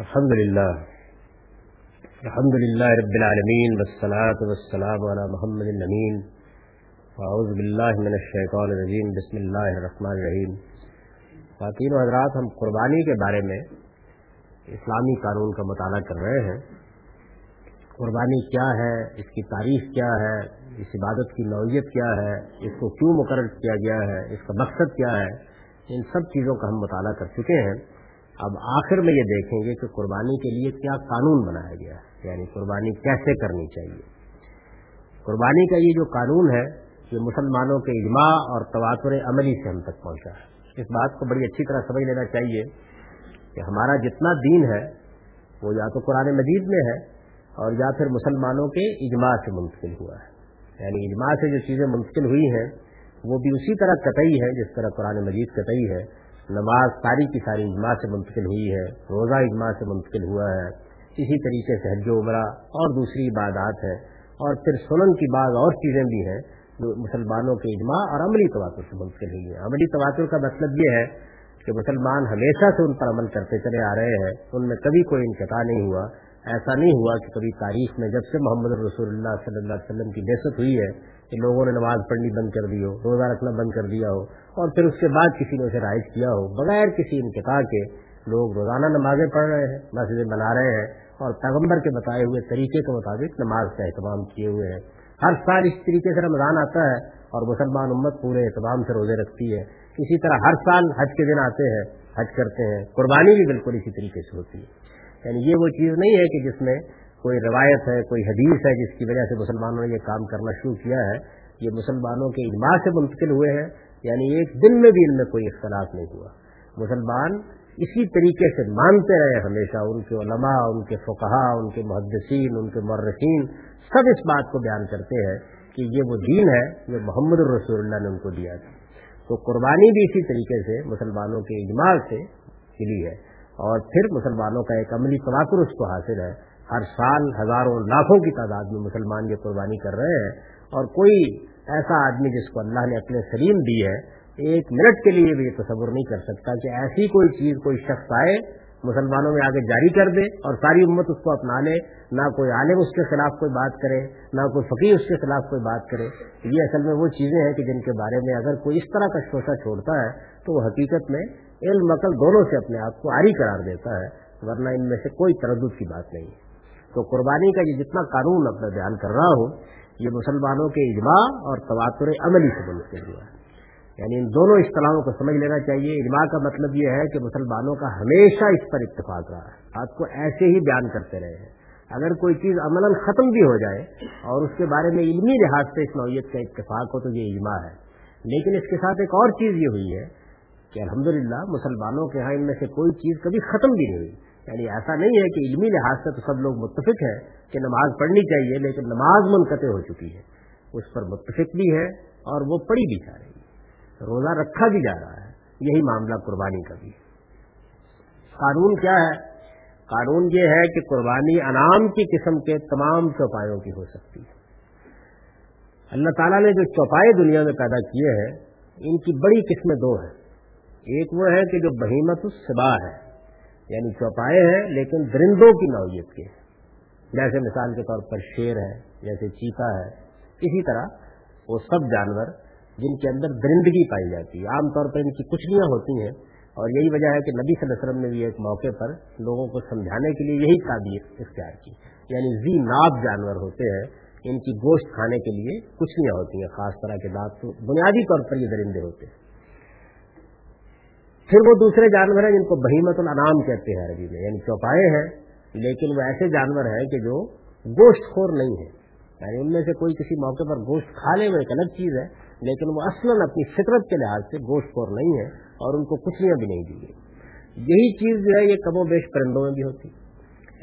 الحمد للہ الحمد للہ رب العالمین والصلاة والسلام على محمد الامین اعوذ باللہ من الشیطان الرجیم بسم اللہ الرحمن الرحیم خواتین و حضرات، ہم قربانی کے بارے میں اسلامی قانون کا مطالعہ کر رہے ہیں. قربانی کیا ہے؟ اس کی تاریخ کیا ہے؟ اس عبادت کی نوعیت کیا ہے؟ اس کو کیوں مقرر کیا گیا ہے؟ اس کا مقصد کیا ہے؟ ان سب چیزوں کا ہم مطالعہ کر چکے ہیں. اب آخر میں یہ دیکھیں گے کہ قربانی کے لیے کیا قانون بنایا گیا ہے۔ یعنی قربانی کیسے کرنی چاہیے۔ قربانی کا یہ جو قانون ہے، یہ مسلمانوں کے اجماع اور تواتر عملی سے ہم تک پہنچا ہے۔ اس بات کو بڑی اچھی طرح سمجھ لینا چاہیے کہ ہمارا جتنا دین ہے، وہ یا تو قرآن مجید میں ہے اور یا پھر مسلمانوں کے اجماع سے منتقل ہوا ہے۔ یعنی اجماع سے جو چیزیں منتقل ہوئی ہیں، وہ بھی اسی طرح قطعی ہے جس طرح قرآن مجید قطعی ہے۔ نماز ساری کی ساری اجماع سے منتقل ہوئی ہے، روزہ اجماع سے منتقل ہوا ہے۔ اسی طریقے سے حج و عمرہ اور دوسری عبادات ہے اور پھر سنن کی بعض اور چیزیں بھی ہیں جو مسلمانوں کے اجماع اور عملی تواتر سے منتقل ہوئی ہیں۔ عملی تواتر کا مطلب یہ ہے کہ مسلمان ہمیشہ سے ان پر عمل کرتے چلے آ رہے ہیں۔ ان میں کبھی کوئی انقطاع نہیں ہوا۔ ایسا نہیں ہوا کہ کبھی تاریخ میں جب سے محمد رسول اللہ صلی اللہ علیہ وسلم کی بحثت ہوئی ہے کہ لوگوں نے نماز پڑھنی بند کر دی ہو، روزہ رکھنا بند کر دیا ہو، اور پھر اس کے بعد کسی نے اسے رائج کیا ہو، بغیر کسی انقطاع کے لوگ روزانہ نمازیں پڑھ رہے ہیں، مسجدیں بنا رہے ہیں، اور پیغمبر کے بتائے ہوئے طریقے کے مطابق نماز کا اہتمام کیے ہوئے ہیں۔ ہر سال اس طریقے سے رمضان آتا ہے اور مسلمان امت پورے اہتمام سے روزے رکھتی ہے۔ اسی طرح ہر سال حج کے دن آتے ہیں، حج کرتے ہیں، قربانی بھی بالکل اسی طریقے سے ہوتی ہے۔ یعنی یہ وہ چیز نہیں ہے کہ جس میں کوئی روایت ہے، کوئی حدیث ہے جس کی وجہ سے مسلمانوں نے یہ کام کرنا شروع کیا ہے، یہ مسلمانوں کے اجماع سے منتقل ہوئے ہیں یعنی ایک دن میں بھی ان میں کوئی اختلاف نہیں ہوا۔ مسلمان اسی طریقے سے مانتے رہے ہمیشہ، ان کے علماء، ان کے فقہا ان کے محدثین، ان کے مرسین سب اس بات کو بیان کرتے ہیں کہ یہ وہ دین ہے جو محمد الرسول اللہ نے ان کو دیا تھا۔ تو قربانی بھی اسی طریقے سے مسلمانوں کے اجماع سے ملی ہے۔ اور پھر مسلمانوں کا ایک عملی تواتر اس کو حاصل ہے۔ ہر سال ہزاروں لاکھوں کی تعداد میں مسلمان یہ قربانی کر رہے ہیں اور کوئی ایسا آدمی جس کو اللہ نے اپنے سلیم دی ہے، ایک منٹ کے لیے بھی یہ تصور نہیں کر سکتا کہ ایسی کوئی چیز، کوئی شخص آئے، مسلمانوں میں آگے جاری کر دے اور ساری امت اس کو اپنا لے۔ نہ کوئی عالم اس کے خلاف کوئی بات کرے، نہ کوئی فقیر اس کے خلاف کوئی بات کرے۔ یہ اصل میں وہ چیزیں ہیں کہ جن کے بارے میں اگر کوئی اس طرح کا شوشہ چھوڑتا ہے تو وہ حقیقت میں علم، عقل دونوں سے اپنے آپ کو آری قرار دیتا ہے، ورنہ ان میں سے کوئی تردد کی بات نہیں۔ ہے تو قربانی کا یہ جتنا قانون اپنا بیان کر رہا ہوں، یہ مسلمانوں کے اجماع اور تواتر عملی سے منتقل ہوا ہے۔ یعنی ان دونوں اصطلاحوں کو سمجھ لینا چاہیے۔ اجماع کا مطلب یہ ہے کہ مسلمانوں کا ہمیشہ اس پر اتفاق رہا ہے۔ آپ کو ایسے ہی بیان کرتے رہے ہیں۔ اگر کوئی چیز عمل ختم بھی ہو جائے اور اس کے بارے میں علمی لحاظ سے اس نوعیت کا اتفاق ہو، تو یہ اجماع ہے۔ لیکن اس کے ساتھ ایک اور چیز یہ ہوئی ہے کہ الحمدللہ مسلمانوں کے ہاں ان میں سے کوئی چیز کبھی ختم بھی نہیں ہوئی۔ یعنی ایسا نہیں ہے کہ علمی لحاظ سے تو سب لوگ متفق ہیں کہ نماز پڑھنی چاہیے، لیکن نماز منقطع ہو چکی ہے۔ اس پر متفق بھی ہے اور وہ پڑھی بھی جا رہی ہے۔ روزہ رکھا بھی جا رہا ہے۔ یہی معاملہ قربانی کا بھی۔ قانون کیا ہے؟ قانون یہ ہے کہ قربانی انعام کی قسم کے تمام چوپایوں کی ہو سکتی ہے۔ اللہ تعالیٰ نے جو چوپائے دنیا میں پیدا کیے ہیں، ان کی بڑی قسمیں دو ہیں۔ ایک وہ ہے کہ جو بہیمت الصبا ہے۔ یعنی چوپائے ہیں، لیکن درندوں کی نوعیت کے۔ جیسے مثال کے طور پر شیر ہے، جیسے چیتا ہے، اسی طرح وہ سب جانور جن کے اندر درندگی پائی جاتی ہے۔ عام طور پر ان کی کچلیاں ہوتی ہیں، اور یہی وجہ ہے کہ نبی صلی اللہ علیہ وسلم نے بھی ایک موقع پر لوگوں کو سمجھانے کے لیے یہی تعبیر اختیار کی۔ یعنی زی ناب جانور ہوتے ہیں، ان کی گوشت کھانے کے لیے کچلیاں ہوتی ہیں، خاص طرح کے دانت تو بنیادی طور پر یہ درندے ہوتے ہیں۔ پھر وہ دوسرے جانور ہیں جن کو بہیمت الانام کہتے ہیں عربی میں یعنی چوپائے ہیں، لیکن وہ ایسے جانور ہیں کہ جو گوشت خور نہیں ہے یعنی ان میں سے کوئی کسی موقع پر گوشت کھا لے، وہ ایک الگ چیز ہے، لیکن وہ اصلاً اپنی فطرت کے لحاظ سے گوشت خور نہیں ہے اور ان کو کچھ بھی نہیں دی گئی۔ یہی چیز جو ہے، یہ کم و بیش پرندوں میں بھی ہوتی۔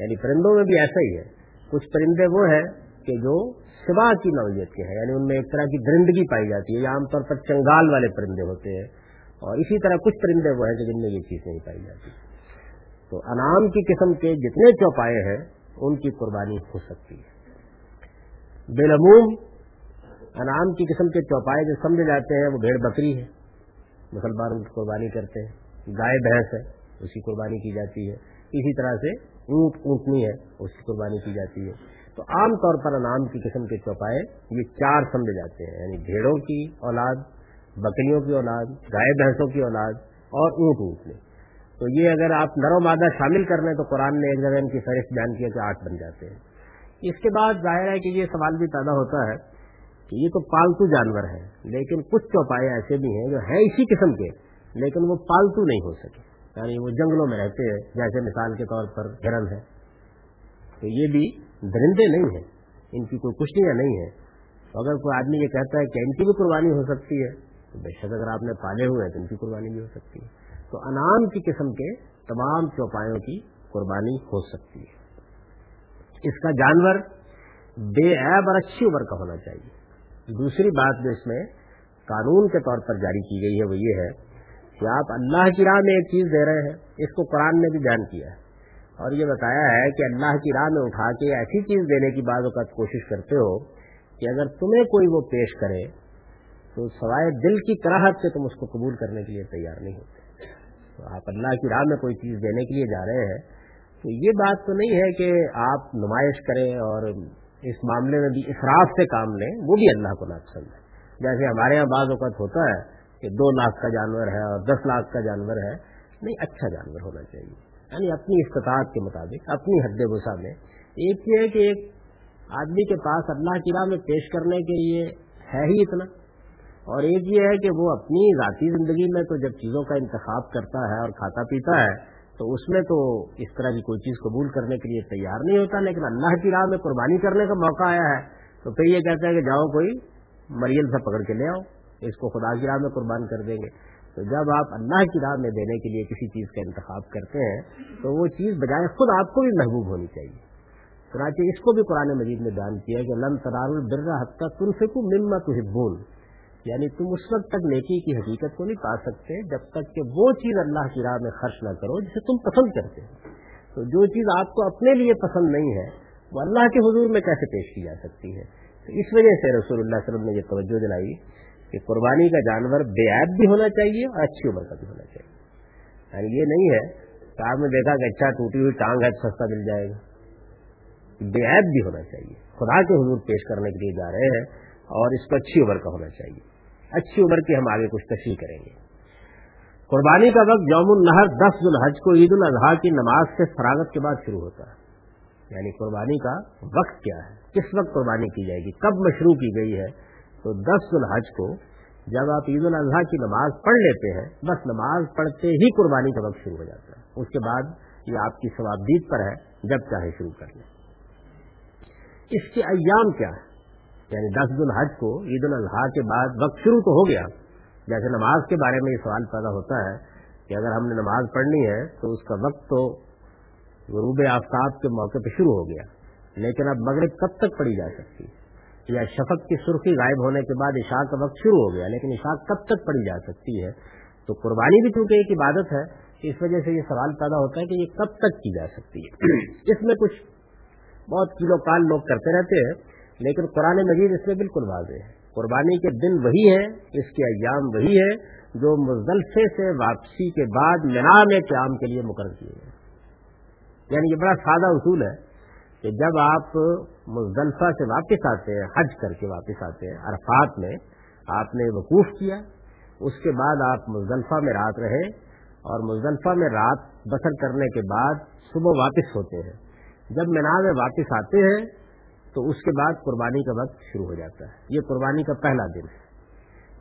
یعنی پرندوں میں بھی ایسا ہی ہے۔ کچھ پرندے وہ ہیں کہ جو سوا کی نوعیت کے ہیں یعنی ان میں ایک طرح کی درندگی پائی جاتی ہے۔ یا عام طور پر چنگال والے پرندے ہوتے ہیں۔ اور اسی طرح کچھ پرندے وہ ہیں کہ جن میں یہ چیز نہیں پائی جاتی۔ تو انعام کی قسم کے جتنے چوپائے ہیں، ان کی قربانی ہو سکتی ہے۔ بالعموم، انعام کی قسم کے چوپائے جو سمجھے جاتے ہیں، وہ بھیڑ بکری ہے۔ مسلمان ان کی قربانی کرتے ہیں۔ گائے، بھینس ہے اسی قربانی کی جاتی ہے۔ اسی طرح سے اونٹ، اونٹنی ہے، اس کی قربانی کی جاتی ہے۔ تو عام طور پر انعام کی قسم کے چوپائے یہ چار سمجھے جاتے ہیں یعنی بھیڑوں کی، اولاد بکریوں کی اولاد، گائے بھینسوں کی اولاد اور اونٹ اونٹنے تو یہ اگر آپ نرو مادہ شامل کر لیں تو قرآن نے ایک جگہ ان کی فہرست بیان کیا کہ آٹھ بن جاتے ہیں۔ اس کے بعد ظاہر ہے کہ یہ سوال بھی پیدا ہوتا ہے کہ یہ تو پالتو جانور ہیں، لیکن کچھ چوپائے ایسے بھی ہیں جو ہیں اسی قسم کے، لیکن وہ پالتو نہیں ہو سکے۔ یعنی وہ جنگلوں میں رہتے ہیں، جیسے مثال کے طور پر ہرن ہے۔ تو یہ بھی درندے نہیں ہیں، ان کی کوئی کشتیاں نہیں ہیں۔ اگر کوئی آدمی یہ کہتا ہے کہ ان کی بھی قربانی ہو سکتی ہے تو بے شک اگر آپ نے پالے ہوئے ہیں تو ان کی قربانی بھی ہو سکتی ہے۔ تو انعام کی قسم کے تمام چوپایوں کی قربانی ہو سکتی ہے۔ اس کا جانور بے عیب اور اچھی عمر کا ہونا چاہیے۔ دوسری بات جو اس میں قانون کے طور پر جاری کی گئی ہے وہ یہ ہے کہ آپ اللہ کی راہ میں ایک چیز دے رہے ہیں۔ اس کو قرآن نے بھی بیان کیا ہے۔ اور یہ بتایا ہے کہ اللہ کی راہ میں اٹھا کے ایسی چیز دینے کی بعض اوقات کوشش کرتے ہو کہ اگر تمہیں کوئی وہ پیش کرے تو سوائے دل کی کراہت سے تم اس کو قبول کرنے کے لیے تیار نہیں ہوتے۔ تو آپ اللہ کی راہ میں کوئی چیز دینے کے لیے جا رہے ہیں، تو یہ بات تو نہیں ہے کہ آپ نمائش کریں اور اس معاملے میں بھی افراد سے کام لیں، وہ بھی اللہ کو ناپسند ہے۔ جیسے ہمارے یہاں بعض اوقات ہوتا ہے کہ دو لاکھ کا جانور ہے اور دس لاکھ کا جانور ہے۔ نہیں اچھا جانور ہونا چاہیے۔ یعنی اپنی استطاعت کے مطابق، اپنی حد غصہ میں۔ ایک یہ ہے کہ ایک آدمی کے پاس اللہ کی راہ میں پیش کرنے کے لیے ہے ہی اتنا۔ اور ایک یہ ہے کہ وہ اپنی ذاتی زندگی میں تو جب چیزوں کا انتخاب کرتا ہے اور کھاتا پیتا ہے، تو اس میں تو اس طرح کی کوئی چیز قبول کرنے کے لیے تیار نہیں ہوتا، لیکن اللہ کی راہ میں قربانی کرنے کا موقع آیا ہے۔ تو پھر یہ کہتا ہے کہ جاؤ کوئی مریل سے پکڑ کے لے آؤ، اس کو خدا کی راہ میں قربان کر دیں گے۔ تو جب آپ اللہ کی راہ میں دینے کے لیے کسی چیز کا انتخاب کرتے ہیں، تو وہ چیز بجائے خود آپ کو بھی محبوب ہونی چاہیے۔ چنانچہ اس کو بھی قرآن مجید میں بیان کیا کہ لن ترار البرا حد تک تم سے کو ممت بول یعنی تم اس وقت تک نیکی کی حقیقت کو نہیں پا سکتے جب تک کہ وہ چیز اللہ کی راہ میں خرچ نہ کرو جسے تم پسند کرتے ہو۔ تو جو چیز آپ کو اپنے لیے پسند نہیں ہے، وہ اللہ کے حضور میں کیسے پیش کی جا سکتی ہے؟ تو اس وجہ سے رسول اللہ علیہ وسلم نے یہ توجہ دلائی کہ قربانی کا جانور بے عیب بھی ہونا چاہیے اور اچھی عمر کا بھی ہونا چاہیے۔ یعنی یہ نہیں ہے کہ آپ نے دیکھا کہ اچھا ٹوٹی ہوئی ٹانگ ہے سستا مل جائے گا۔ بے عیب بھی ہونا چاہیے۔ خدا کے حضور پیش کرنے کے لیے جا رہے ہیں اور اس کو اچھی عمر کا ہونا چاہیے۔ اچھی عمر کی ہم آگے کچھ تشریح کریں گے۔ قربانی کا وقت یوم النہر، دس الحج کو عید الاضحیٰ کی نماز سے فراغت کے بعد شروع ہوتا ہے۔ یعنی قربانی کا وقت کیا ہے؟ کس وقت قربانی کی جائے گی؟ کب مشروع کی گئی ہے؟ تو دس الحج کو جب آپ عید الاضحیٰ کی نماز پڑھ لیتے ہیں، بس نماز پڑھتے ہی قربانی کا وقت شروع ہو جاتا ہے۔ اس کے بعد یہ آپ کی ثوابدید پر ہے، جب چاہے شروع کر لیں۔ اس کے ایام کیا ہے یعنی دس الحج کو عید الاضحیٰ کے بعد وقت شروع تو ہو گیا۔ جیسے نماز کے بارے میں یہ سوال پیدا ہوتا ہے کہ اگر ہم نے نماز پڑھنی ہے تو اس کا وقت تو غروب آفتاب کے موقع پہ شروع ہو گیا۔ لیکن اب مغرب کب تک پڑھی جا سکتی؟ یا شفق کی سرخی غائب ہونے کے بعد عشاء کا وقت شروع ہو گیا، لیکن عشاء کب تک پڑھی جا سکتی ہے؟ تو قربانی بھی چونکہ ایک عبادت ہے، اس وجہ سے یہ سوال پیدا ہوتا ہے کہ یہ کب تک کی جا سکتی ہے؟ اس میں کچھ بہت کلو کال لوگ کرتے رہتے ہیں۔ لیکن قرآن مجید اس میں بالکل واضح ہے۔ قربانی کے دن وہی ہے اس کے ایام وہی ہے جو مزدلفے سے واپسی کے بعد منا میں قیام کے لیے مقرر کیے گئے۔ یعنی یہ بڑا سادہ اصول ہے کہ جب آپ مزدلفہ سے واپس آتے ہیں، حج کر کے واپس آتے ہیں، عرفات میں آپ نے وقوف کیا، اس کے بعد آپ مزدلفہ میں رات رہے اور مزدلفہ میں رات بسر کرنے کے بعد صبح واپس ہوتے ہیں۔ جب مینا میں واپس آتے ہیں تو اس کے بعد قربانی کا وقت شروع ہو جاتا ہے۔ یہ قربانی کا پہلا دن ہے۔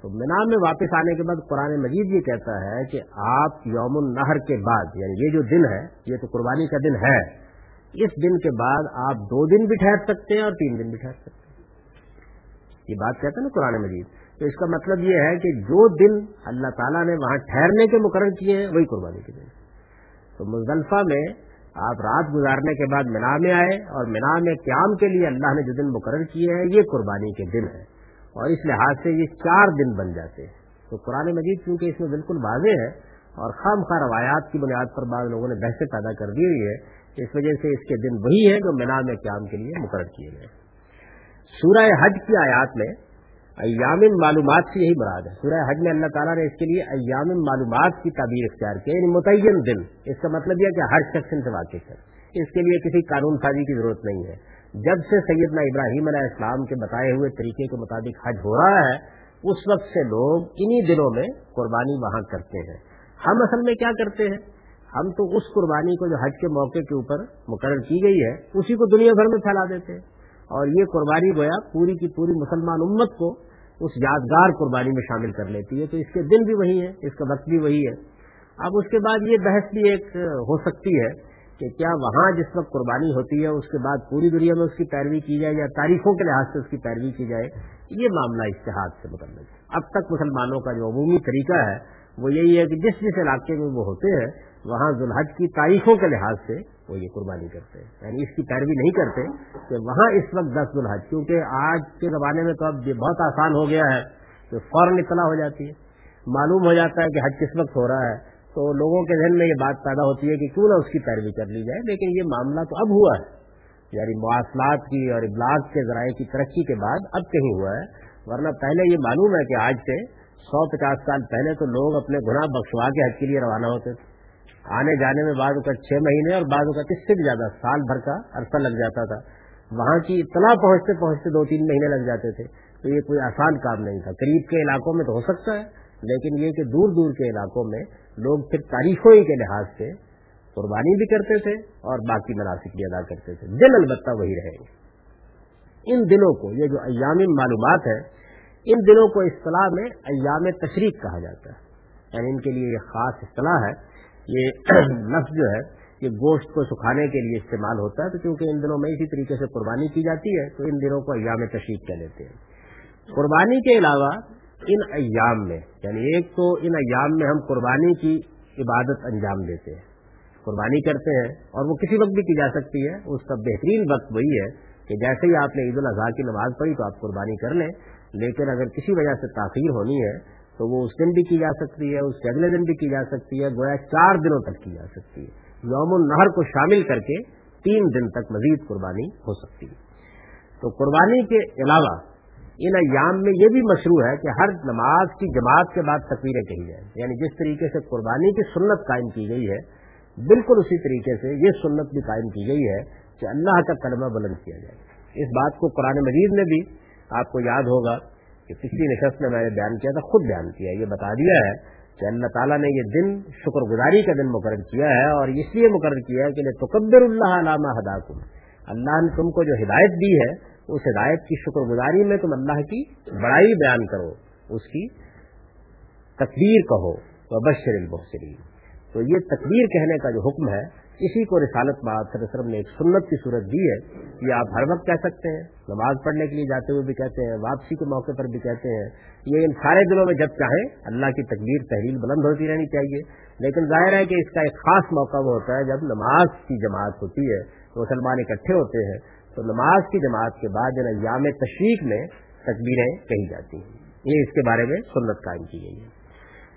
تو مینا میں واپس آنے کے بعد قرآن مجید یہ کہتا ہے کہ آپ یوم النہر کے بعد یعنی یہ جو دن ہے، یہ تو قربانی کا دن ہے۔ اس دن کے بعد آپ دو دن بھی ٹھہر سکتے ہیں اور تین دن بھی ٹھہر سکتے ہیں۔ یہ بات کہتا ہے نا قرآن مجید۔ تو اس کا مطلب یہ ہے کہ جو دن اللہ تعالیٰ نے وہاں ٹھہرنے کے مقرر کیے ہیں، وہی قربانی کے دن۔ تو مزدلفہ میں آپ رات گزارنے کے بعد مینا میں آئے اور مینا میں قیام کے لیے اللہ نے جو دن مقرر کیے ہیں، یہ قربانی کے دن ہے اور اس لحاظ سے یہ چار دن بن جاتے ہیں۔ تو قرآن مجید چونکہ اس میں بالکل واضح ہے اور خام خواہ روایات کی بنیاد پر بعض لوگوں نے بحثیں پیدا کر دی ہوئی ہے اس وجہ سے اس کے دن وہی ہے جو مینا میں قیام کے لیے مقرر کیے گئے سورہ حج کی آیات میں ایام معلومات سے یہی مراد ہے۔ سورہ حج میں اللہ تعالیٰ نے اس کے لیے ایام معلومات کی تعبیر اختیار کی یعنی متعین دن۔ اس کا مطلب یہ کہ ہر شخص ان سے واقف ہے۔ اس کے لیے کسی قانون سازی کی ضرورت نہیں ہے۔ جب سے سیدنا ابراہیم علیہ السلام کے بتائے ہوئے طریقے کے مطابق حج ہو رہا ہے، اس وقت سے لوگ انہی دنوں میں قربانی وہاں کرتے ہیں۔ ہم اصل میں کیا کرتے ہیں؟ ہم تو اس قربانی کو جو حج کے موقع کے اوپر مقرر کی گئی ہے، اسی کو دنیا بھر میں پھیلا دیتے ہیں۔ اور یہ قربانی گویا پوری کی پوری مسلمان امت کو اس یادگار قربانی میں شامل کر لیتی ہے، تو اس کے دن بھی وہی ہے اس کا وقت بھی وہی ہے۔ اب اس کے بعد یہ بحث بھی ایک ہو سکتی ہے کہ کیا وہاں جس وقت قربانی ہوتی ہے، اس کے بعد پوری دنیا میں اس کی پیروی کی جائے یا تاریخوں کے لحاظ سے اس کی پیروی کی جائے، یہ معاملہ اشتہاد سے متعلق ہے۔ اب تک مسلمانوں کا جو عمومی طریقہ ہے، وہ یہی ہے کہ جس جس علاقے میں وہ ہوتے ہیں وہاں ذوالحج کی تاریخوں کے لحاظ سے وہ یہ قربانی کرتے ہیں۔ یعنی اس کی پیروی نہیں کرتے کہ وہاں اس وقت دس ذوالحج، کیونکہ آج کے زمانے میں تو اب یہ بہت آسان ہو گیا ہے کہ فوراً اطلاع ہو جاتی ہے۔ معلوم ہو جاتا ہے کہ حج کس وقت ہو رہا ہے۔ تو لوگوں کے ذہن میں یہ بات پیدا ہوتی ہے کہ کیوں نہ اس کی پیروی کر لی جائے، لیکن یہ معاملہ تو اب ہوا ہے۔ یعنی مواصلات کی اور ابلاغ کے ذرائع کی ترقی کے بعد اب کہیں ہوا ہے۔ ورنہ پہلے یہ معلوم ہے کہ آج سے سو پچاس سال پہلے تو لوگ اپنے گناہ بخشوا کے حج کے لیے روانہ ہوتے تھے۔ آنے جانے میں بعض اوقات چھ مہینے اور بعض اوقات اس سے بھی زیادہ سال بھر کا عرصہ لگ جاتا تھا۔ وہاں کی اطلاع پہنچتے پہنچتے دو تین مہینے لگ جاتے تھے۔ تو یہ کوئی آسان کام نہیں تھا۔ قریب کے علاقوں میں تو ہو سکتا ہے، لیکن یہ کہ دور دور کے علاقوں میں لوگ پھر تاریخوں ہی کے لحاظ سے قربانی بھی کرتے تھے اور باقی مناسب بھی ادا کرتے تھے۔ دن البتہ وہی رہیں گے ان دنوں کو، یہ جو ایام معلومات ہے ان دنوں کو اصطلاح میں ایام تشریق کہا جاتا ہے۔ یعنی ان کے لیے یہ خاص اصطلاح ہے یہ لفظ جو ہے، یہ گوشت کو سکھانے کے لیے استعمال ہوتا ہے، تو کیونکہ ان دنوں میں اسی طریقے سے قربانی کی جاتی ہے، تو ان دنوں کو ایام تشریق کہہ لیتے ہیں۔ قربانی کے علاوہ ان ایام میں یعنی ایک تو ان ایام میں ہم قربانی کی عبادت انجام دیتے ہیں۔ قربانی کرتے ہیں اور وہ کسی وقت بھی کی جا سکتی ہے۔ اس کا بہترین وقت وہی ہے کہ جیسے ہی آپ نے عید الاضحیٰ کی نماز پڑھی تو آپ قربانی کر لیں، لیکن اگر کسی وجہ سے تاخیر ہونی ہے تو وہ اس دن بھی کی جا سکتی ہے، اس کے اگلے دن بھی کی جا سکتی ہے، گویا چار دنوں تک کی جا سکتی ہے۔ یوم النہر کو شامل کر کے تین دن تک مزید قربانی ہو سکتی ہے۔ تو قربانی کے علاوہ ان ایام میں یہ بھی مشروع ہے کہ ہر نماز کی جماعت کے بعد تصویریں کہی جائیں۔ یعنی جس طریقے سے قربانی کی سنت قائم کی گئی ہے، بالکل اسی طریقے سے یہ سنت بھی قائم کی گئی ہے کہ اللہ کا کلمہ بلند کیا جائے۔ اس بات کو قرآن مجید میں بھی آپ کو یاد ہوگا۔ کہ پچھلی نشست میں میں نے بیان کیا تھا، خود بیان کیا یہ بتا دیا ہے کہ اللہ تعالیٰ نے یہ دن شکر گزاری کا دن مقرر کیا ہے اور اس لیے مقرر کیا ہے کہ تقبر اللہ علامہ ہداکم۔ اللہ نے تم کو جو ہدایت دی ہے، اس ہدایت کی شکر گزاری میں تم اللہ کی بڑائی بیان کرو، اس کی تقبیر کہو۔ بشر البحسرین تو یہ تقبیر کہنے کا جو حکم ہے اسی کو رسالت باد وسلم نے ایک سنت کی صورت دی ہے یہ آپ ہر وقت کہہ سکتے ہیں، نماز پڑھنے کے لیے جاتے ہوئے بھی کہتے ہیں، واپسی کے موقع پر بھی کہتے ہیں۔ یہ ان سارے دنوں میں جب چاہیں، اللہ کی تقبیر تحریر بلند ہوتی رہنی چاہیے۔ لیکن ظاہر ہے کہ اس کا ایک خاص موقع وہ ہوتا ہے جب نماز کی جماعت ہوتی ہے مسلمان اکٹھے ہوتے ہیں۔ تو نماز کی جماعت کے بعد یام تشریق میں تکبیریں کہی جاتی ہیں۔ یہ اس کے بارے میں سنت قائم کی گئی ہے۔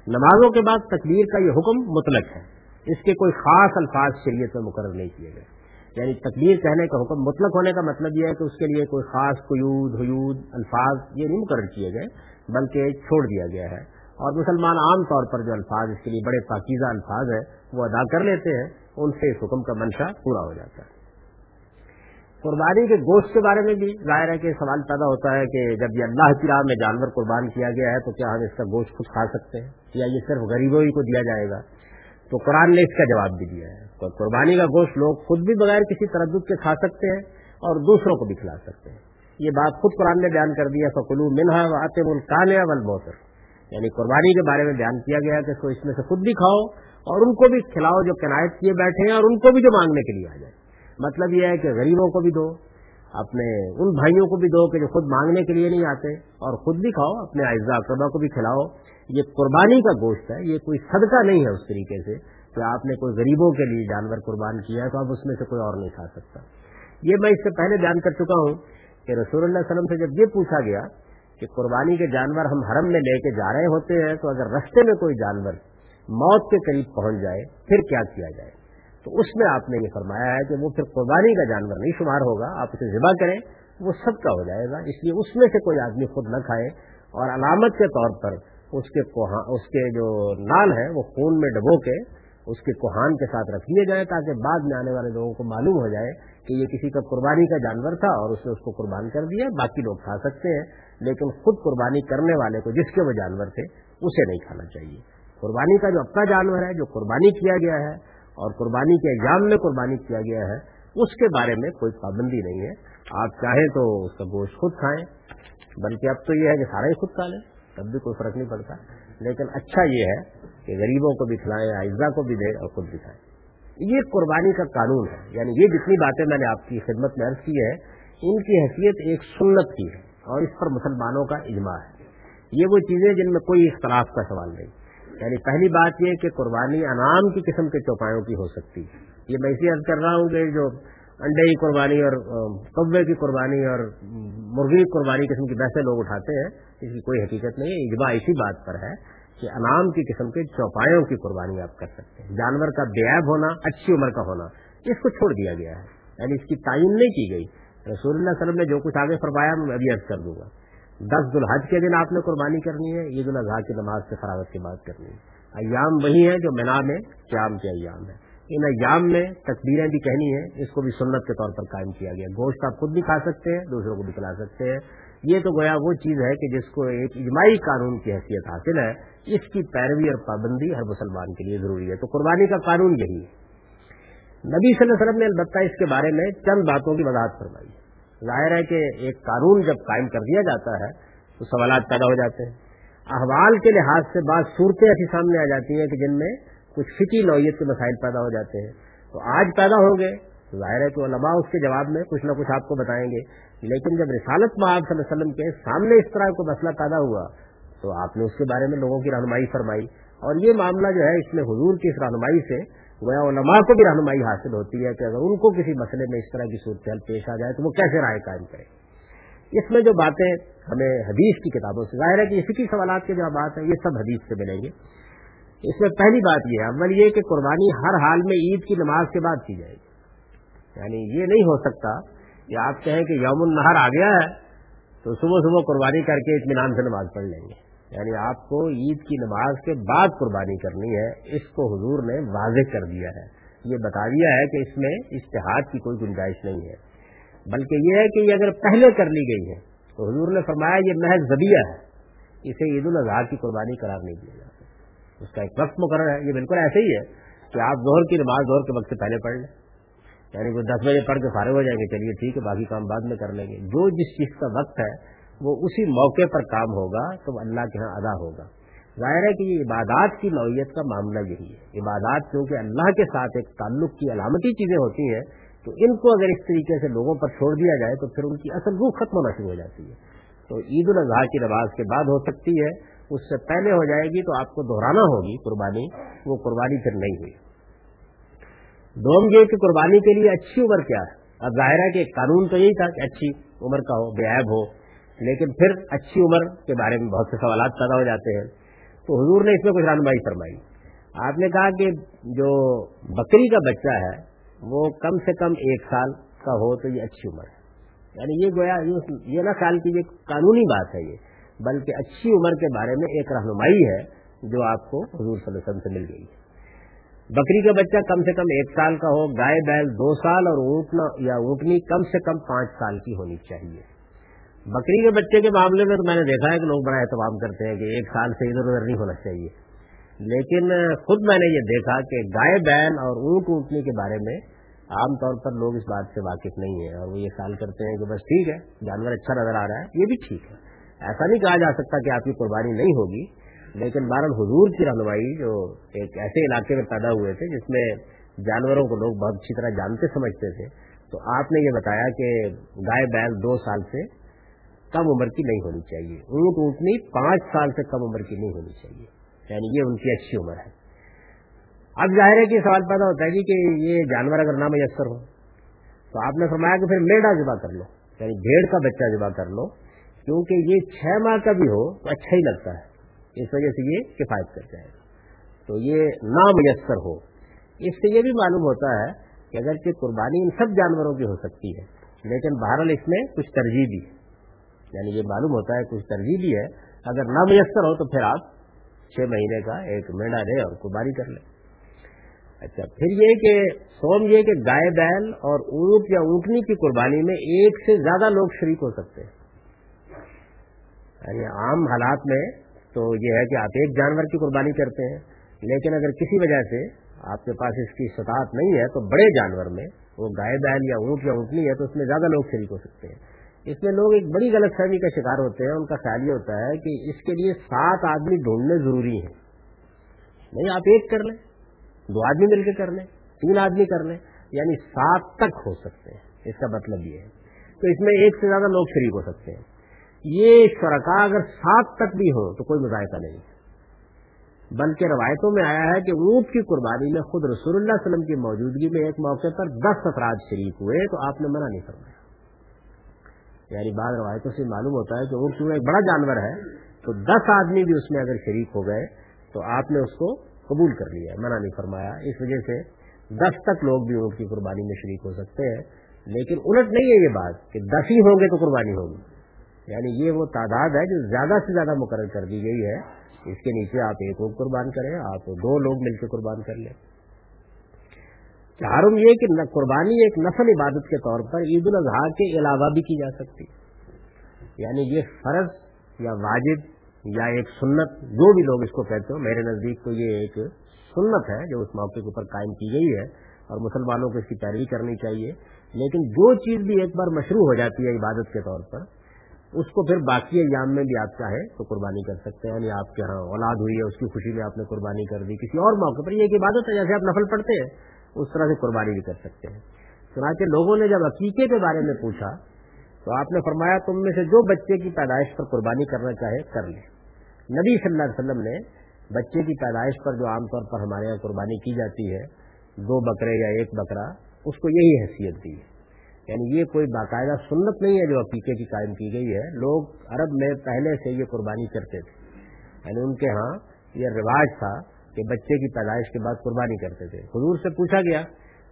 نمازوں کے بعد تکبیر کا یہ حکم مطلق ہے۔ اس کے کوئی خاص الفاظ شریعت میں مقرر نہیں کیے گئے۔ یعنی تکبیر کہنے کا حکم مطلق ہونے کا مطلب یہ ہے کہ اس کے لیے کوئی خاص قیود، حیود، الفاظ یہ نہیں مقرر کیے گئے، بلکہ چھوڑ دیا گیا ہے۔ اور مسلمان عام طور پر جو الفاظ اس کے لیے بڑے پاکیزہ الفاظ ہیں، وہ ادا کر لیتے ہیں، ان سے اس حکم کا منشا پورا ہو جاتا ہے۔ قربانی کے گوشت کے بارے میں بھی ظاہر ہے کہ سوال پیدا ہوتا ہے کہ جب یہ اللہ کی راہ میں جانور قربان کیا گیا ہے تو کیا ہم اس کا گوشت خود کھا سکتے ہیں؟ یا یہ صرف غریبوں ہی کو دیا جائے گا؟ تو قرآن نے اس کا جواب بھی دیا ہے۔ تو قربانی کا گوشت لوگ خود بھی بغیر کسی تردد کے کھا سکتے ہیں اور دوسروں کو بھی کھلا سکتے ہیں۔ یہ بات خود قرآن نے بیان کر دیا فکلو منہا آتے ملکان ول بوسر یعنی قربانی کے بارے میں بیان کیا گیا کہ اس میں سے خود بھی کھاؤ اور ان کو بھی کھلاؤ جو کنایت کیے بیٹھے ہیں اور ان کو بھی جو مانگنے کے لیے آ جائے۔ مطلب یہ ہے کہ غریبوں کو بھی دو، اپنے ان بھائیوں کو بھی دو کہ جو خود مانگنے کے لیے نہیں آتے اور خود بھی کھاؤ، اپنے اعزا اقربا کو بھی کھلاؤ۔ یہ قربانی کا گوشت ہے، یہ کوئی صدقہ نہیں ہے اس طریقے سے کہ آپ نے کوئی غریبوں کے لیے جانور قربان کیا ہے تو اب اس میں سے کوئی اور نہیں کھا سکتا۔ یہ میں اس سے پہلے بیان کر چکا ہوں کہ رسول اللہ علیہ وسلم سے جب یہ پوچھا گیا کہ قربانی کے جانور ہم حرم میں لے کے جا رہے ہوتے ہیں تو اگر رستے میں کوئی جانور موت کے قریب پہنچ جائے، پھر کیا کیا جائے؟ تو اس میں آپ نے یہ فرمایا ہے کہ وہ پھر قربانی کا جانور نہیں، شمار ہوگا، آپ اسے ذبح کریں، وہ سب کا ہو جائے گا۔ اس لیے اس میں سے کوئی آدمی خود نہ کھائے اور علامت کے طور پر اس کے اس کے جو نال ہے، وہ خون میں ڈبو کے اس کے کوہان کے ساتھ رکھ لیے جائیں تاکہ بعد میں آنے والے لوگوں کو معلوم ہو جائے کہ یہ کسی کا قربانی کا جانور تھا اور اس نے اس کو قربان کر دیا۔ باقی لوگ کھا سکتے ہیں، لیکن خود قربانی کرنے والے کو جس کے وہ جانور تھے، اسے نہیں کھانا چاہیے۔ قربانی کا جو اپنا جانور ہے، جو قربانی کیا گیا ہے اور قربانی کے ایگزام میں قربانی کیا گیا ہے، اس کے بارے میں کوئی پابندی نہیں ہے۔ آپ چاہیں تو اس کا گوشت خود کھائیں، بلکہ اب تو یہ ہے کہ سارا ہی خود کھا لیں۔ تب بھی کوئی فرق نہیں پڑتا۔ لیکن اچھا یہ ہے کہ غریبوں کو بھی کھلائیں اجزا کو بھی دیں اور خود بھی کھائیں یہ قربانی کا قانون ہے۔ یعنی یہ جتنی باتیں میں نے آپ کی خدمت میں عرض کی ہے ان کی حیثیت ایک سنت کی ہے اور اس پر مسلمانوں کا اجماع ہے۔ یہ وہ چیزیں جن میں کوئی اختلاف کا سوال نہیں۔ یعنی پہلی بات یہ کہ قربانی انعام کی قسم کے چوپایوں کی ہو سکتی۔ ہے یہ میں اسی عرض کر رہا ہوں کہ جو انڈے کی قربانی اور کبے کی قربانی اور مرغی کی قربانی قسم کی پیسے لوگ اٹھاتے ہیں، اس کی کوئی حقیقت نہیں ہے اجبا اسی بات پر ہے کہ انعام کی قسم کے چوپایوں کی قربانی آپ کر سکتے ہیں۔ جانور کا بیاب ہونا، اچھی عمر کا ہونا اس کو چھوڑ دیا گیا ہے۔ یعنی اس کی تعین نہیں کی گئی۔ رسول اللہ علیہ وسلم نے جو کچھ آگے فرمایا، میں ابھی عرض کر دوں گا۔ دس دلحج کے دن آپ نے قربانی کرنی ہے، عید الاضحیٰ کی نماز سے فراغت کی بات کرنی ہے۔ ایام وہی ہے جو مینا میں قیام کے ایام ہے ان ایام میں تقبیریں بھی کہنی ہیں، اس کو بھی سنت کے طور پر قائم کیا گیا۔ گوشت آپ خود بھی کھا سکتے ہیں، دوسروں کو بھی کھلا سکتے ہیں۔ یہ تو گویا وہ چیز ہے کہ جس کو ایک اجماعی قانون کی حیثیت حاصل ہے، اس کی پیروی اور پابندی ہر مسلمان کے لیے ضروری ہے۔ تو قربانی کا قانون یہی ہے۔ نبی صلی اللہ علیہ وسلم نے البتہ اس کے بارے میں چند باتوں کی وضاحت فرمائی۔ ظاہر ہے کہ ایک قانون جب قائم کر دیا جاتا ہے، تو سوالات پیدا ہو جاتے ہیں۔ احوال کے لحاظ سے بعض صورتیں ایسی سامنے آ جاتی ہیں کہ جن میں کچھ فکی نوعیت کے مسائل پیدا ہو جاتے ہیں۔ تو آج پیدا ہوں گے ظاہر ہے کہ علماء اس کے جواب میں کچھ نہ کچھ آپ کو بتائیں گے۔ لیکن جب رسالت محب صلی اللہ علیہ وسلم کے سامنے اس طرح کو مسئلہ پیدا ہوا، تو آپ نے اس کے بارے میں لوگوں کی رہنمائی فرمائی۔ اور یہ معاملہ جو ہے، اس میں حضور کی اس رہنمائی سے گویا علماء کو بھی رہنمائی حاصل ہوتی ہے کہ اگر ان کو کسی مسئلے میں اس طرح کی صورتحال پیش آ جائے، تو وہ کیسے رائے قائم کرے اس میں جو باتیں ہمیں حدیث کی کتابوں سے، ظاہر ہے کہ فکی سوالات کے جو بات ہیں، یہ سب حدیث سے ملیں گے۔ اس میں پہلی بات یہ ہے اول یہ کہ قربانی ہر حال میں عید کی نماز کے بعد کی جائے گی۔ یعنی یہ نہیں ہو سکتا کہ آپ کہیں کہ یوم النہر آ گیا ہے تو صبح صبح قربانی کر کے اطمینان سے نماز پڑھ لیں گے۔ یعنی آپ کو عید کی نماز کے بعد قربانی کرنی ہے، اس کو حضور نے واضح کر دیا ہے۔ یہ بتا دیا ہے کہ اس میں اشتہاد کی کوئی گنجائش نہیں ہے۔ بلکہ یہ ہے کہ یہ اگر پہلے کر لی گئی ہے تو حضور نے فرمایا یہ محض زبیہ ہے، اسے عید الاضحیٰ کی قربانی قرار نہیں دیا جاتا۔ اس کا ایک وقت مقرر ہے، یہ بالکل ایسے ہی ہے کہ آپ زہر کی نماز زہر کے وقت سے پہلے پڑھ لیں۔ یعنی وہ دس بجے پڑھ کے فارغ ہو جائیں گے، چلیے ٹھیک ہے، باقی کام بعد میں کر لیں گے۔ جو جس چیز کا وقت ہے، وہ اسی موقع پر کام ہوگا تو اللہ کے ہاں ادا ہوگا۔ ظاہر ہے کہ یہ عبادات کی نوعیت کا معاملہ یہی ہے۔ عبادات کیونکہ اللہ کے ساتھ ایک تعلق کی علامتی چیزیں ہوتی ہیں، تو ان کو اگر اس طریقے سے لوگوں پر چھوڑ دیا جائے تو پھر ان کی اصل روح ختم ہونا شروع ہو جاتی ہے۔ تو عید الاضحیٰ کی نماز کے بعد ہو سکتی ہے اس سے پہلے ہو جائے گی تو آپ کو دہرانا ہوگی قربانی، وہ قربانی پھر نہیں ہوئی۔ دوم یہ کہ قربانی کے لیے اچھی عمر کیا ہے؟ اب ظاہر ہے کہ قانون تو یہی تھا کہ اچھی عمر کا ہو، بے عیب ہو، لیکن پھر اچھی عمر کے بارے میں بہت سے سوالات پیدا ہو جاتے ہیں۔ تو حضور نے اس میں کچھ رہنمائی فرمائی۔ آپ نے کہا کہ جو بکری کا بچہ ہے، وہ کم سے کم ایک سال کا ہو تو یہ اچھی عمر ہے۔ یعنی یہ گویا، یہ نہ سال کی یہ قانونی بات ہے یہ۔ بلکہ اچھی عمر کے بارے میں ایک رہنمائی ہے جو آپ کو حضور صلی اللہ علیہ وسلم سے مل گئی بکری کا بچہ کم سے کم ایک سال کا ہو، گائے بیل دو سال اور اونٹنا یا اونٹنی کم سے کم پانچ سال کی ہونی چاہیے۔ بکری کے بچے کے معاملے میں تو میں نے دیکھا ہے کہ لوگ بڑا اہتمام کرتے ہیں کہ ایک سال سے ادھر ادھر نہیں ہونا چاہیے۔ لیکن خود میں نے یہ دیکھا کہ گائے بیل اور اونٹ اونٹنی کے بارے میں عام طور پر لوگ اس بات سے واقف نہیں ہیں اور وہ یہ خیال کرتے ہیں کہ بس ٹھیک ہے، جانور اچھا نظر آ رہا ہے، یہ بھی ٹھیک ہے۔ ایسا نہیں کہا جا سکتا کہ آپ کی قربانی نہیں ہوگی، لیکن بہرحال حضور کی رہنمائی جو ایک ایسے علاقے میں پیدا ہوئے تھے جس میں جانوروں کو لوگ بہت اچھی طرح جانتے سمجھتے تھے، تو آپ نے یہ بتایا کہ گائے بیل دو سال سے کم عمر کی نہیں ہونی چاہیے۔ اونٹ اونٹنی پانچ سال سے کم عمر کی نہیں ہونی چاہیے۔ یعنی یہ ان کی اچھی عمر ہے۔ اب ظاہر ہے کہ سوال پیدا ہوتا ہے جی کہ یہ جانور اگر نہ میسر ہو، تو آپ نے فرمایا کہ پھر میڈا ذبح کر لو یعنی بھیڑ کا بچہ ذبح کر لو۔ کیونکہ یہ چھ ماہ کا بھی ہو تو اچھا ہی لگتا ہے۔ اس وجہ سے یہ کفایت کر جائے تو یہ نامیسر ہو۔ اس سے یہ بھی معلوم ہوتا ہے کہ اگر کہ قربانی ان سب جانوروں کی ہو سکتی ہے، لیکن بہرحال اس میں کچھ ترجیح بھی ہے۔ یعنی یہ معلوم ہوتا ہے کچھ ترجیح بھی ہے۔ اگر نہ میسر ہو تو پھر آپ چھ مہینے کا ایک مہینہ دے اور قربانی کر لیں۔ اچھا پھر یہ کہ سوم یہ کہ گائے بیل اور اونٹ یا اونٹنی کی قربانی میں ایک سے زیادہ لوگ شریک ہو سکتے ہیں۔ یعنی عام حالات میں تو یہ ہے کہ آپ ایک جانور کی قربانی کرتے ہیں، لیکن اگر کسی وجہ سے آپ کے پاس اس کی سطاحت نہیں ہے تو بڑے جانور میں، وہ گائے بیل یا اونٹ یا اونٹنی ہے تو اس میں زیادہ لوگ شریک ہو سکتے ہیں۔ اس میں لوگ ایک بڑی غلط فہمی کا شکار ہوتے ہیں، ان کا خیال یہ ہوتا ہے کہ اس کے لیے سات آدمی ڈھونڈنے ضروری ہیں۔ نہیں، آپ ایک کر لیں، دو آدمی مل کے کر لیں، تین آدمی کر لیں یعنی سات تک ہو سکتے ہیں۔ اس کا مطلب یہ ہے۔ تو اس میں ایک سے زیادہ لوگ شریک ہو سکتے ہیں۔ یہ شرکا اگر سات تک بھی ہو تو کوئی مذائقہ نہیں۔ بلکہ روایتوں میں آیا ہے کہ اونٹ کی قربانی میں خود رسول اللہ علیہ وسلم کی موجودگی میں ایک موقع پر دس افراد شریک ہوئے تو آپ نے منع نہیں فرمایا۔ یعنی بعض روایتوں سے معلوم ہوتا ہے کہ اونٹ چونکہ ایک بڑا جانور ہے، تو دس آدمی بھی اس میں اگر شریک ہو گئے تو آپ نے اس کو قبول کر لیا منع نہیں فرمایا۔ اس وجہ سے دس تک لوگ بھی اونٹ کی قربانی میں شریک ہو سکتے ہیں، لیکن الٹ نہیں ہے یہ بات کہ دس ہی ہوں گے تو قربانی ہوگی۔ یعنی یہ وہ تعداد ہے جو زیادہ سے زیادہ مقرر کر دی گئی ہے، اس کے نیچے آپ ایک اور قربان کریں، آپ دو لوگ مل کے قربان کر لیں۔ چارم یہ کہ قربانی ایک نسل عبادت کے طور پر عید الاضحیٰ کے علاوہ بھی کی جا سکتی۔ یعنی یہ فرض یا واجب یا ایک سنت، جو بھی لوگ اس کو کہتے ہو میرے نزدیک تو یہ ایک سنت ہے جو اس موقع کے اوپر قائم کی گئی ہے اور مسلمانوں کو اس کی پیروی کرنی چاہیے۔ لیکن جو چیز بھی ایک بار مشروع ہو جاتی ہے عبادت کے طور پر اس کو پھر باقی ایام میں بھی آپ چاہیں تو قربانی کر سکتے ہیں یعنی آپ کے یہاں اولاد ہوئی ہے، اس کی خوشی میں آپ نے قربانی کر دی، کسی اور موقع پر یہ ایک عبادت ہے، جیسے آپ نفل پڑھتے ہیں، اس طرح سے قربانی بھی کر سکتے ہیں۔ چنانچہ لوگوں نے جب عقیقے کے بارے میں پوچھا، تو آپ نے فرمایا تم میں سے جو بچے کی پیدائش پر قربانی کرنا چاہے کر لے نبی صلی اللہ علیہ وسلم نے بچے کی پیدائش پر جو عام طور پر ہمارے یہاں قربانی کی جاتی ہے، دو بکرے یا ایک بکرا، اس کو یہی حیثیت دی ہے۔ یعنی یہ کوئی باقاعدہ سنت نہیں ہے جو عقیقے کی قائم کی گئی ہے۔ لوگ عرب میں پہلے سے یہ قربانی کرتے تھے۔ یعنی ان کے ہاں یہ رواج تھا کہ بچے کی پیدائش کے بعد قربانی کرتے تھے۔ حضور سے پوچھا گیا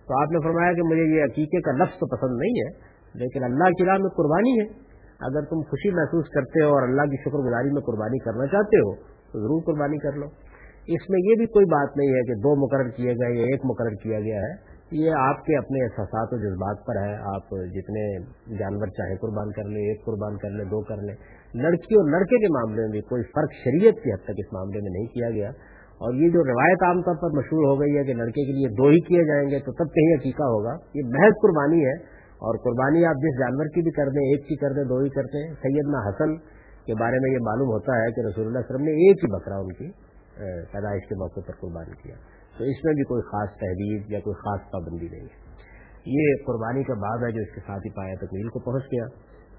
تو آپ نے فرمایا کہ مجھے یہ عقیقے کا لفظ تو پسند نہیں ہے، لیکن اللہ کی راہ میں قربانی ہے۔ اگر تم خوشی محسوس کرتے ہو اور اللہ کی شکر گزاری میں قربانی کرنا چاہتے ہو تو ضرور قربانی کر لو۔ اس میں یہ بھی کوئی بات نہیں ہے کہ دو مقرر کیے گئے یا ایک مقرر کیا گیا ہے۔ یہ آپ کے اپنے احساسات و جذبات پر ہے۔ آپ جتنے جانور چاہیں قربان کر لیں، ایک قربان کر لیں، دو کر لیں۔ لڑکی اور لڑکے کے معاملے میں بھی کوئی فرق شریعت کی حد تک اس معاملے میں نہیں کیا گیا۔ اور یہ جو روایت عام طور پر مشہور ہو گئی ہے کہ لڑکے کے لیے دو ہی کیے جائیں گے، تو تب کہیں عقیقہ ہوگا۔ یہ محض قربانی ہے۔ اور قربانی آپ جس جانور کی بھی کر دیں، ایک کی کر دیں، دو ہی کرتے ہیں سیدنا حسن کے بارے میں یہ معلوم ہوتا ہے کہ رسول اللہ وسلم نے ایک ہی بکرا ان کی پیدائش کے موقع پر قربانی کیا۔ تو اس میں بھی کوئی خاص تحریر یا کوئی خاص پابندی نہیں ہے۔ یہ قربانی کا بعد ہے جو اس کے ساتھ ہی پایا تکمیل کو پہنچ گیا۔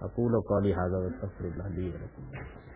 اقول و قولی حاضر اللہ